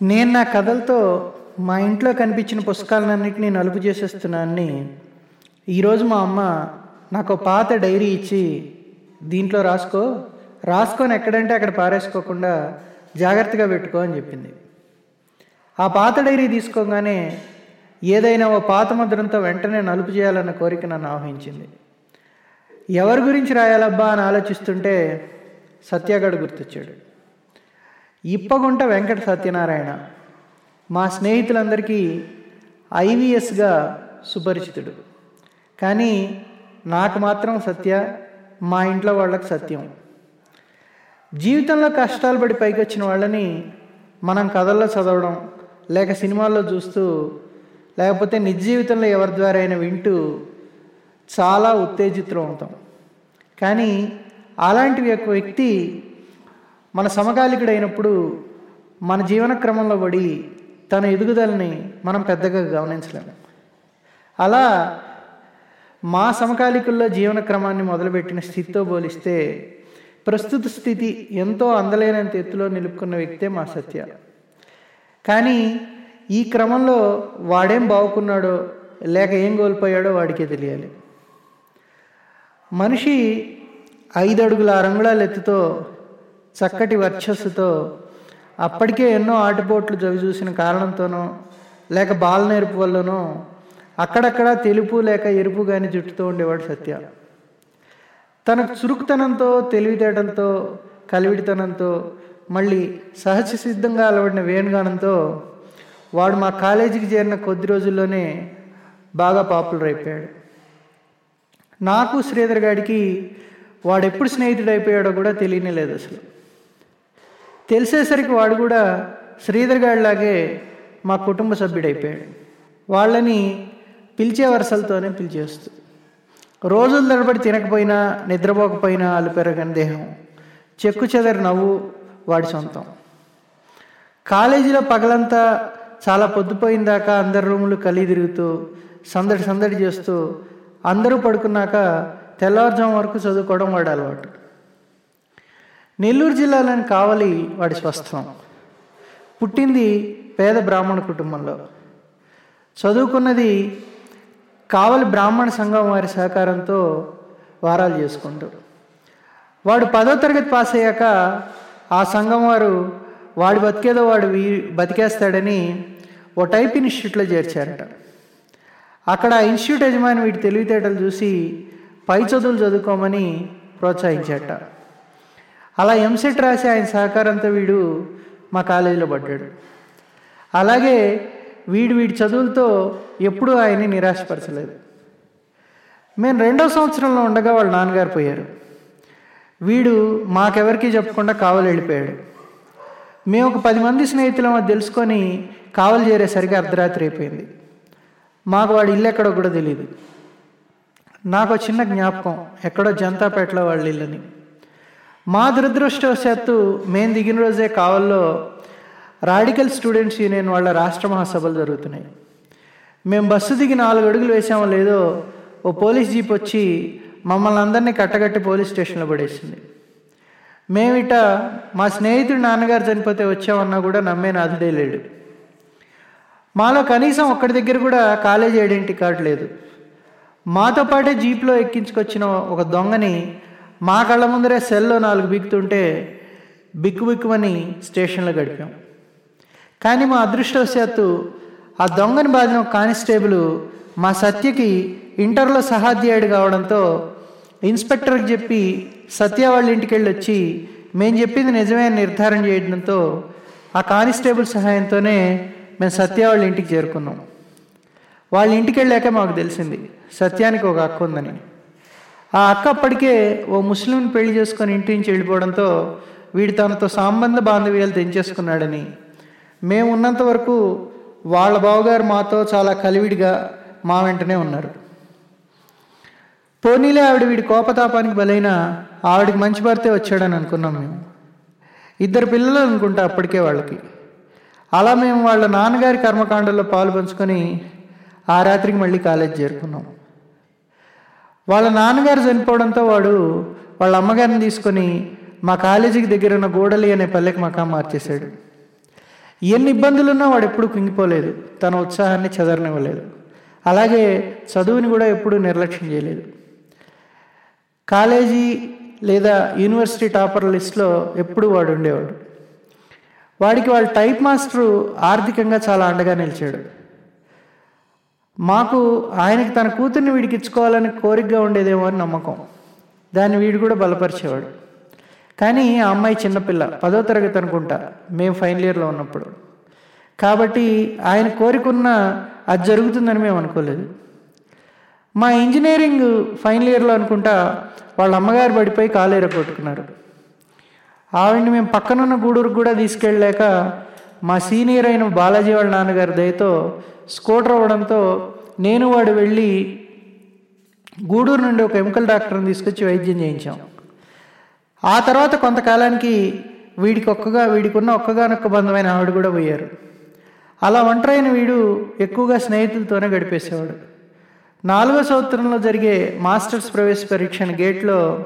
నేను నా కథలతో మా ఇంట్లో కనిపించిన పుస్తకాలన్నింటినీ నలుపు చేసేస్తున్నాన్ని ఈరోజు మా అమ్మ నాకు ఒక పాత డైరీ ఇచ్చి దీంట్లో రాసుకో రాసుకొని ఎక్కడంటే అక్కడ పారేసుకోకుండా జాగ్రత్తగా పెట్టుకో అని చెప్పింది. ఆ పాత డైరీ తీసుకోగానే ఏదైనా ఓ పాత ముద్రంతో వెంటనే నలుపు చేయాలన్న కోరిక నన్ను ఆహ్వానించింది ఎవరి గురించి రాయాలబ్బా అని ఆలోచిస్తుంటే సత్యాగడు గుర్తొచ్చాడు. ఇప్పగుంట వెంకట సత్యనారాయణ. మా స్నేహితులందరికీ ఐవిఎస్గా సుపరిచితుడు. కానీ నాకు మాత్రం సత్య మా ఇంట్లో వాళ్ళకి సత్యం. జీవితంలో కష్టాలు పడి పైకి వచ్చిన వాళ్ళని మనం కథల్లో చదవడం లేక సినిమాల్లో చూస్తూ లేకపోతే నిజ జీవితంలో ఎవరి ద్వారా అయినా వింటూ చాలా ఉత్తేజితులు అవుతాం. కానీ అలాంటి ఒక వ్యక్తి మన సమకాలికుడైనప్పుడు మన జీవన క్రమంలో పడి తన ఎదుగుదలని మనం పెద్దగా గమనించలేము. అలా మా సమకాలికుల్లో జీవన క్రమాన్ని మొదలుపెట్టిన స్థితితో పోలిస్తే ప్రస్తుత స్థితి ఎంతో అందలేనంత ఎత్తులో నిలుపుకున్న వ్యక్తే మా సత్య. కానీ ఈ క్రమంలో వాడేం బాగుకున్నాడో లేక ఏం కోల్పోయాడో వాడికే తెలియాలి. మనిషి ఐదు అడుగుల అరంగుళాల ఎత్తుతో చక్కటి వర్చస్సుతో అప్పటికే ఎన్నో ఆటుపోట్లు చవి చూసిన కారణంతోనో లేక బాల నేర్పు వల్లనో అక్కడక్కడ తెలుపు లేక ఎరుపు కానీ జుట్టుతో ఉండేవాడు సత్య. తన చురుకుతనంతో తెలివితేటలతో కలివిడితనంతో మళ్ళీ సహజ సిద్ధంగా అలవడిన వేణుగానంతో వాడు మా కాలేజీకి చేరిన కొద్ది రోజుల్లోనే బాగా పాపులర్ అయిపోయాడు. నాకు శ్రీధర్ గాడికి వాడెప్పుడు స్నేహితుడు అయిపోయాడో కూడా తెలియనే లేదు అసలు. తెలిసేసరికి వాడు కూడా శ్రీధర్ గారిలాగే మా కుటుంబ సభ్యుడైపోయాడు. వాళ్ళని పిలిచే వరుసలతోనే పిలిచేస్తూ రోజుల తరబడి తినకపోయినా నిద్రపోకపోయినా అలు పెరగని దేహం చెక్కు చెదరి నవ్వు వాడి సొంతం. కాలేజీలో పగలంతా చాలా పొద్దుపోయిన దాకా అందరి రూములు కలిగి తిరుగుతూ సందడి సందడి చేస్తూ అందరూ పడుకున్నాక తెల్లవారుజాము వరకు చదువుకోవడం వాడి అలవాటు. నెల్లూరు జిల్లాలోని కావలి వాడి స్వస్థలం పుట్టింది పేద బ్రాహ్మణ కుటుంబంలో. చదువుకున్నది కావలి బ్రాహ్మణ సంఘం వారి సహకారంతో వారాలు చేసుకుంటూ. వాడు పదో తరగతి పాస్ అయ్యాక ఆ సంఘం వారు వాడు బతికేదో వాడు వీ బతికేస్తాడని ఓ టైప్ ఇన్స్టిట్యూట్లో చేర్చారట. అక్కడ ఇన్స్టిట్యూట్ యజమాని వీటి తెలివితేటలు చూసి పై చదువులు చదువుకోమని ప్రోత్సహించాట అలా ఎంసెట్ రాసి ఆయన సహకారంతో వీడు మా కాలేజీలో పడ్డాడు. అలాగే వీడు వీడి చదువులతో ఎప్పుడూ ఆయన్ని నిరాశపరచలేదు. మేము రెండో సంవత్సరంలో ఉండగా వాళ్ళ నాన్నగారు పోయారు. వీడు మాకెవరికి చెప్పకుండా కావలి వెళ్ళిపోయాడు. మేము ఒక పది మంది స్నేహితులం అది తెలుసుకొని కావలి చేరేసరికి అర్ధరాత్రి అయిపోయింది. మాకు వాడి ఇల్లు ఎక్కడో కూడా తెలియదు నాకు చిన్న జ్ఞాపకం ఎక్కడో జనతాపేటలో వాళ్ళ ఇల్లని మా దురదృష్టవశాత్తు మేము దిగిన రోజే కావల్లో రాడికల్ స్టూడెంట్స్ యూనియన్ వాళ్ళ రాష్ట్ర మహాసభలు జరుగుతున్నాయి. మేము బస్సు దిగి నాలుగు అడుగులు వేసామో లేదో ఓ పోలీస్ జీప్ వచ్చి మమ్మల్ని అందరినీ కట్టగట్టి పోలీస్ స్టేషన్లో పడేసింది. మేమిట మా స్నేహితుడు నాన్నగారు చనిపోతే వచ్చామన్నా కూడా నమ్మే నాథుడే లేడు. మాలో కనీసం ఒక్కడి దగ్గర కూడా కాలేజీ ఐడెంటిటీ కార్డు లేదు. మాతో పాటే జీప్లో ఎక్కించుకొచ్చిన ఒక దొంగని మా కళ్ళ ముందరే సెల్లో నాలుగు బిక్కుతుంటే బిక్కు బిక్కుమని స్టేషన్లో గడిపాం. కానీ మా అదృష్టవశాత్తు ఆ దొంగని బాధిన కానిస్టేబుల్ మా సత్యకి ఇంటర్లో సహాధ్యాయుడు కావడంతో ఇన్స్పెక్టర్కి చెప్పి సత్య వాళ్ళ ఇంటికి వెళ్ళి వచ్చి మేము చెప్పింది నిజమే నిర్ధారణ చేయడంతో ఆ కానిస్టేబుల్ సహాయంతోనే మేము సత్య వాళ్ళ ఇంటికి చేరుకున్నాం. వాళ్ళ ఇంటికి వెళ్ళాక మాకు తెలిసింది సత్యానికి ఒక హక్కు ఉందని. ఆ అక్క అప్పటికే ఓ ముస్లింని పెళ్ళి చేసుకొని ఇంటి నుంచి వెళ్ళిపోవడంతో వీడు తనతో సంబంధ బాంధవ్యాలు తెంచేసుకున్నాడని. మేము ఉన్నంత వరకు వాళ్ళ బావగారు మాతో చాలా కలివిడిగా మా వెంటనే ఉన్నారు. పోనీలే ఆవిడ వీడి కోపతాపానికి బలైన ఆవిడకి మంచి భర్తే వచ్చాడని అనుకున్నాం మేము. ఇద్దరు పిల్లలు అనుకుంటా అప్పటికే వాళ్ళకి. అలా మేము వాళ్ళ నాన్నగారి కర్మకాండంలో పాలు పంచుకొని ఆ రాత్రికి మళ్ళీ కాలేజ్ చేరుకున్నాం. వాళ్ళ నాన్నగారు చనిపోవడంతో వాడు వాళ్ళ అమ్మగారిని తీసుకొని మా కాలేజీకి దగ్గర ఉన్న గోడలి అనే పల్లెకి మకా మార్చేశాడు. ఎన్ని ఇబ్బందులున్నా వాడు ఎప్పుడు కుంగిపోలేదు. తన ఉత్సాహాన్ని చెదరనివ్వలేదు. అలాగే చదువుని కూడా ఎప్పుడూ నిర్లక్ష్యం చేయలేదు. కాలేజీ లేదా యూనివర్సిటీ టాపర్ లిస్ట్లో ఎప్పుడు వాడు ఉండేవాడు. వాడికి వాళ్ళ టైప్ మాస్టరు ఆర్థికంగా చాలా అండగా నిలిచాడు. మాకు ఆయనకి తన కూతుర్ని వీడికి ఇచ్చుకోవాలని కోరికగా ఉండేదేమో అని నమ్మకం. దాన్ని వీడు కూడా బలపరిచేవాడు. కానీ ఆ అమ్మాయి చిన్నపిల్ల పదో తరగతి అనుకుంటా మేము ఫైనల్ ఇయర్లో ఉన్నప్పుడు. కాబట్టి ఆయన కోరికున్న అది జరుగుతుందని మేము అనుకోలేదు. మా ఇంజనీరింగ్ ఫైనల్ ఇయర్లో అనుకుంటా వాళ్ళ అమ్మగారు పడిపోయి కాలేర కొట్టుకున్నారు ఆవిడని మేము పక్కనున్న గూడూరుకు కూడా తీసుకెళ్ళలేక మా సీనియర్ అయిన బాలాజీ వాళ్ళ నాన్నగారి దయతో స్కూటర్ అవ్వడంతో నేను వాడు వెళ్ళి గూడూరు నుండి ఒక ఎముకల డాక్టర్ని తీసుకొచ్చి వైద్యం చేయించాం. ఆ తర్వాత కొంతకాలానికి వీడికి ఒక్కగా వీడికి ఉన్న ఒక్కగానొక్క బంధమైన ఆవిడ కూడా పోయారు. అలా ఒంటరైన వీడు ఎక్కువగా స్నేహితులతోనే గడిపేసేవాడు. నాలుగో సంవత్సరంలో జరిగే మాస్టర్స్ ప్రవేశ పరీక్ష గేట్లో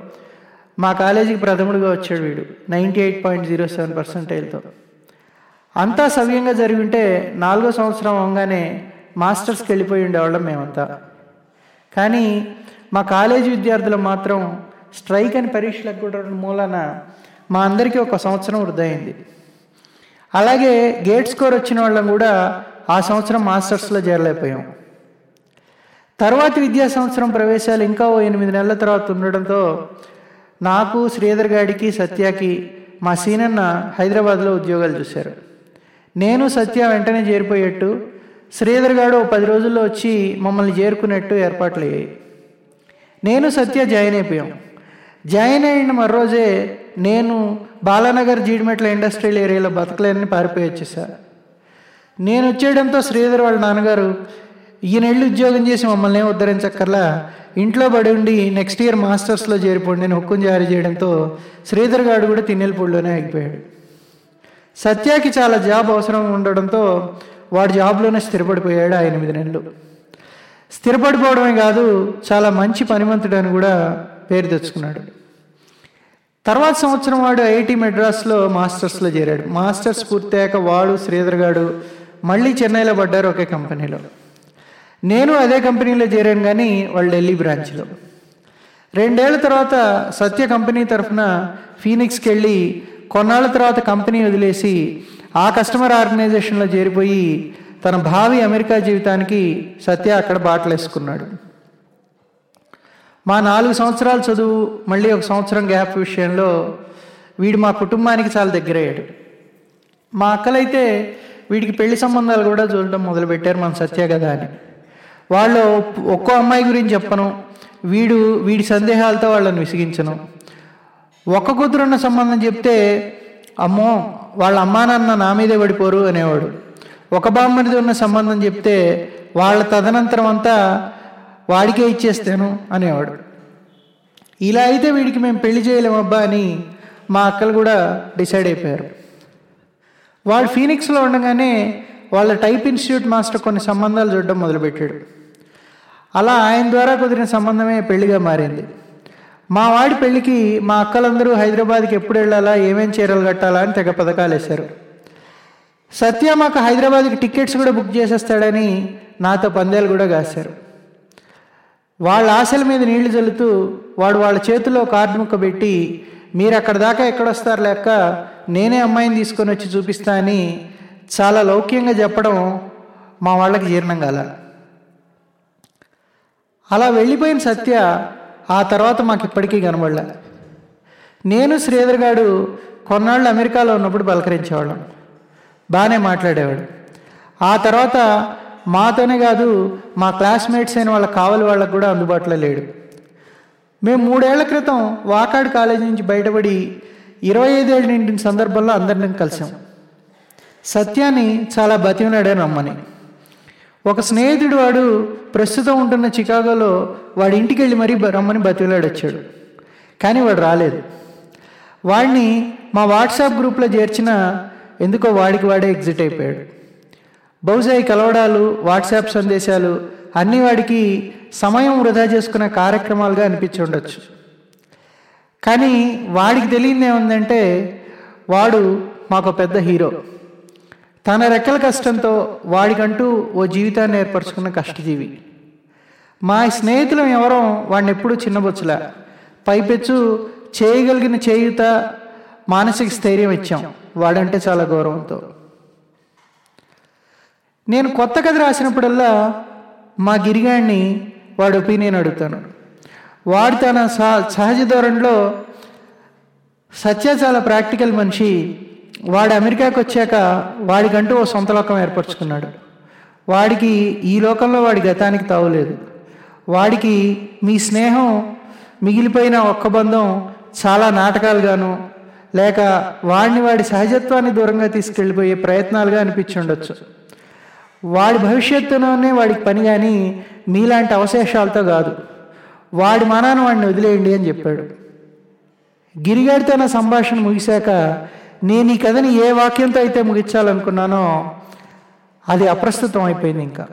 మా కాలేజీకి ప్రథముడుగా వచ్చాడు వీడు ninety eight point zero seven పర్సెంటేజ్తో. అంతా సవ్యంగా జరిగి ఉంటే నాలుగో సంవత్సరం అవగానే మాస్టర్స్కి వెళ్ళిపోయి ఉండేవాళ్ళం మేమంతా. కానీ మా కాలేజీ విద్యార్థులు మాత్రం స్ట్రైక్ అని పరీక్షలకు కూడా మూలన మా అందరికీ ఒక సంవత్సరం వృధా అలాగే గేట్ స్కోర్ వచ్చిన వాళ్ళం కూడా ఆ సంవత్సరం మాస్టర్స్లో చేరలేకపోయాం. తర్వాతి విద్యా సంవత్సరం ప్రవేశాలు ఇంకా ఓ ఎనిమిది నెలల తర్వాత ఉండడంతో నాకు శ్రీధర్ గాడికి సత్యాకి మా సీనన్న హైదరాబాద్లో ఉద్యోగాలు చూశారు. నేను సత్య వెంటనే చేరిపోయేట్టు. శ్రీధర్ గారు ఓ పది రోజుల్లో వచ్చి మమ్మల్ని చేరుకునేట్టు ఏర్పాట్లు అయ్యాయి. నేను సత్య జాయిన్ అయిపోయాం. జాయిన్ అయిన మరోజే నేను బాలానగర్ జీడిమెట్ల ఇండస్ట్రియల్ ఏరియాలో బతకలేనని పారిపోయి వచ్చేసా. నేను వచ్చేయడంతో శ్రీధర్ వాళ్ళ నాన్నగారు ఈయనెళ్ళు ఉద్యోగం చేసి మమ్మల్ని ఉద్ధరించక్కర్లా? ఇంట్లో పడి ఉండి నెక్స్ట్ ఇయర్ మాస్టర్స్లో చేరిపోండి నేను హుక్కుం జారీ చేయడంతో శ్రీధర్ గారు కూడా తిన్నెలపూడిలోనే ఆగిపోయాడు. సత్యాకి చాలా జాబ్ అవసరం ఉండడంతో వాడు జాబ్లోనే స్థిరపడిపోయాడు ఆ ఎనిమిది నెలలు. స్థిరపడిపోవడమే కాదు చాలా మంచి పనిమంతుడు అని కూడా పేరు తెచ్చుకున్నాడు. తర్వాత సంవత్సరం వాడు ఐఐటి మెడ్రాస్లో మాస్టర్స్లో చేరాడు. మాస్టర్స్ పూర్తయ్యాక వాడు శ్రీధర్ గారు మళ్ళీ చెన్నైలో పడ్డారు ఒకే కంపెనీలో. నేను అదే కంపెనీలో చేరాను కానీ వాళ్ళు ఢిల్లీ బ్రాంచ్లో. రెండేళ్ళ తర్వాత సత్య కంపెనీ తరఫున ఫీనిక్స్కి వెళ్ళి కొన్నాళ్ళ తర్వాత కంపెనీ వదిలేసి ఆ కస్టమర్ ఆర్గనైజేషన్లో చేరిపోయి తన భావి అమెరికా జీవితానికి సత్య అక్కడ బాటలేసుకున్నాడు మా నాలుగు సంవత్సరాలు చదువు మళ్ళీ ఒక సంవత్సరం గ్యాప్ విషయంలో వీడు మా కుటుంబానికి చాలా దగ్గరయ్యాడు. మా అక్కలైతే వీడికి పెళ్ళి సంబంధాలు కూడా చూడడం మొదలుపెట్టారు మన సత్య కదా అని. వాళ్ళు ఒక్కో అమ్మాయి గురించి చెప్పను వీడు వీడి సందేహాలతో వాళ్ళని విసిగించను. ఒక్క కూతురున్న సంబంధం చెప్తే అమ్మో వాళ్ళ అమ్మా నాన్న నా మీదే పడిపోరు అనేవాడు. ఒక బామ్మడిది ఉన్న సంబంధం చెప్తే వాళ్ళ తదనంతరం అంతా వాడికే ఇచ్చేస్తాను అనేవాడు. ఇలా అయితే వీడికి మేము పెళ్ళి చేయలేమబ్బా అని మా అక్కలు కూడా డిసైడ్ అయిపోయారు. వాళ్ళు ఫీనిక్స్లో ఉండగానే వాళ్ళ టైప్ ఇన్స్టిట్యూట్ మాస్టర్ కొన్ని సంబంధాలు చూడడం మొదలుపెట్టాడు. అలా ఆయన ద్వారా కుదిరిన సంబంధమే పెళ్ళిగా మారింది. మా వాడి పెళ్ళికి మా అక్కలందరూ హైదరాబాద్కి ఎప్పుడు వెళ్ళాలా ఏమేం చీరలు కట్టాలా అని తెగ పథకాలు వేశారు. సత్య మాకు హైదరాబాద్కి టికెట్స్ కూడా బుక్ చేసేస్తాడని నాతో పందేలు కూడా కాశారు. వాళ్ళ ఆశల మీద నీళ్ళు చల్లుతూ వాడు వాళ్ళ చేతిలో కార్డు ముక్క పెట్టి మీరు అక్కడ దాకా ఎక్కడొస్తారు లేక నేనే అమ్మాయిని తీసుకొని వచ్చి చూపిస్తా అని చాలా లౌక్యంగా చెప్పడం మా వాళ్ళకి జీర్ణం కాల. అలా వెళ్ళిపోయిన సత్య ఆ తర్వాత మాకు ఇప్పటికీ కనబడలే. నేను శ్రీధర్ గారు కొన్నాళ్ళు అమెరికాలో ఉన్నప్పుడు పలకరించేవాళ్ళం. బాగానే మాట్లాడేవాడు. ఆ తర్వాత మాతోనే కాదు మా క్లాస్మేట్స్ అయిన వాళ్ళకి కావాలి వాళ్ళకు కూడా అందుబాటులో లేడు. మేము మూడేళ్ళ క్రితం వాకాడ్ కాలేజీ నుంచి బయటపడి ఇరవై ఐదేళ్ళ నిండిన సందర్భంలో అందరిని కలిసాం. సత్యాన్ని చాలా బతిమలాడే రమ్మని ఒక స్నేహితుడు వాడు ప్రస్తుతం ఉంటున్న చికాగోలో వాడి ఇంటికి వెళ్ళి మరీ బ- రమ్మని బతిలాడొచ్చాడు కానీ వాడు రాలేదు. వాడిని మా వాట్సాప్ గ్రూప్లో చేర్చిన ఎందుకో వాడికి వాడే ఎగ్జిట్ అయిపోయాడు. బహుశా ఈ కలవడాలు వాట్సాప్ సందేశాలు అన్ని వాడికి సమయం వృధా చేసుకునే కార్యక్రమాలుగా అనిపించి ఉండొచ్చు. కానీ వాడికి తెలియదు ఏముందంటే వాడు మాకు పెద్ద హీరో. తన రెక్కల కష్టంతో వాడికంటూ ఓ జీవితాన్ని ఏర్పరచుకున్న కష్టజీవి. మా స్నేహితులం ఎవరో వాడిని ఎప్పుడూ చిన్నబొచ్చులా. పైపెచ్చు చేయగలిగిన చేయుత మానసిక స్థైర్యం ఇచ్చాం. వాడంటే చాలా గౌరవంతో. నేను కొత్త కథ రాసినప్పుడల్లా మా గిరిగాడిని వాడి ఒపీనియన్ అడుగుతాను. వాడు తన సహ సహజ ధోరణిలో సత్య చాలా ప్రాక్టికల్ మనిషి. వాడు అమెరికాకి వచ్చాక వాడికంటూ ఓ సొంత లోకం ఏర్పరచుకున్నాడు. వాడికి ఈ లోకంలో వాడి గతానికి తావులేదు వాడికి మీ స్నేహం మిగిలిపోయిన ఒక్క బంధం చాలా నాటకాలుగాను లేక వాడిని వాడి సహజత్వాన్ని దూరంగా తీసుకెళ్ళిపోయే ప్రయత్నాలుగా అనిపించి ఉండొచ్చు. వాడి భవిష్యత్తులోనే వాడికి పని కానీ మీలాంటి అవశేషాలతో కాదు. వాడి మనాన్ని వాడిని వదిలేయండి అని చెప్పాడు. గిరిగాడితో నా సంభాషణ ముగిశాక నేను ఈ కథని ఏ వాక్యంతో అయితే ముగించాలనుకున్నానో అది అప్రస్తుతం అయిపోయింది ఇంకా.